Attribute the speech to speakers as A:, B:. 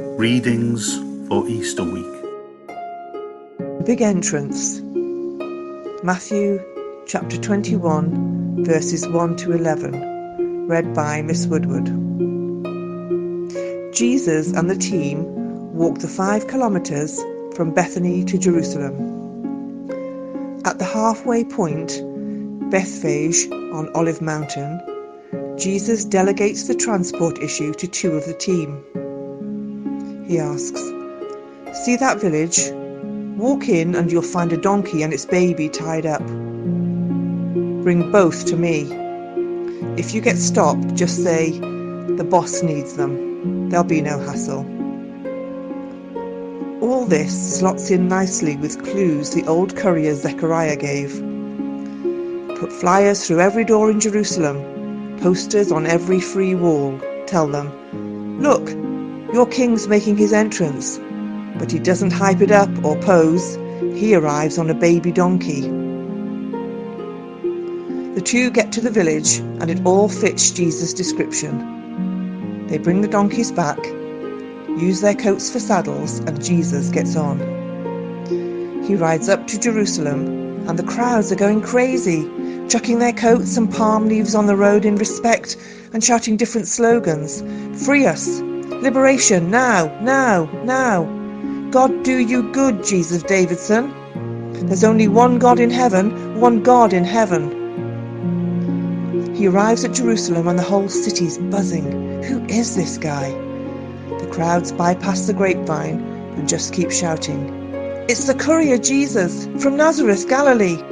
A: Readings for Easter week.
B: Big entrance. Matthew chapter 21, verses 1 to 11. Read by Miss Woodward. Jesus and the team walked the five kilometres from Bethany to Jerusalem. At the halfway point, Bethphage on Olive Mountain, Jesus delegates the transport issue to two of the team. He asks, See that village? Walk in and you'll find a donkey and its baby tied up. Bring both to me. If you get stopped, just say, The boss needs them. There'll be no hassle. All this slots in nicely with clues the old courier Zechariah gave. Put flyers through every door in Jerusalem, posters on every free wall. Tell them, Look, your king's making his entrance, but he doesn't hype it up or pose. He arrives on a baby donkey. The two get to the village, and it all fits Jesus' description. They bring the donkeys back, use their coats for saddles, and Jesus gets on. He rides up to Jerusalem, and the crowds are going crazy, chucking their coats and palm leaves on the road in respect and shouting different slogans Free us! Liberation now, now, now. God do you good, Jesus Davidson. There's only one God in heaven, one God in heaven. He arrives at Jerusalem and the whole city's buzzing. Who is this guy? The crowds bypass the grapevine and just keep shouting. It's the courier Jesus from Nazareth, Galilee.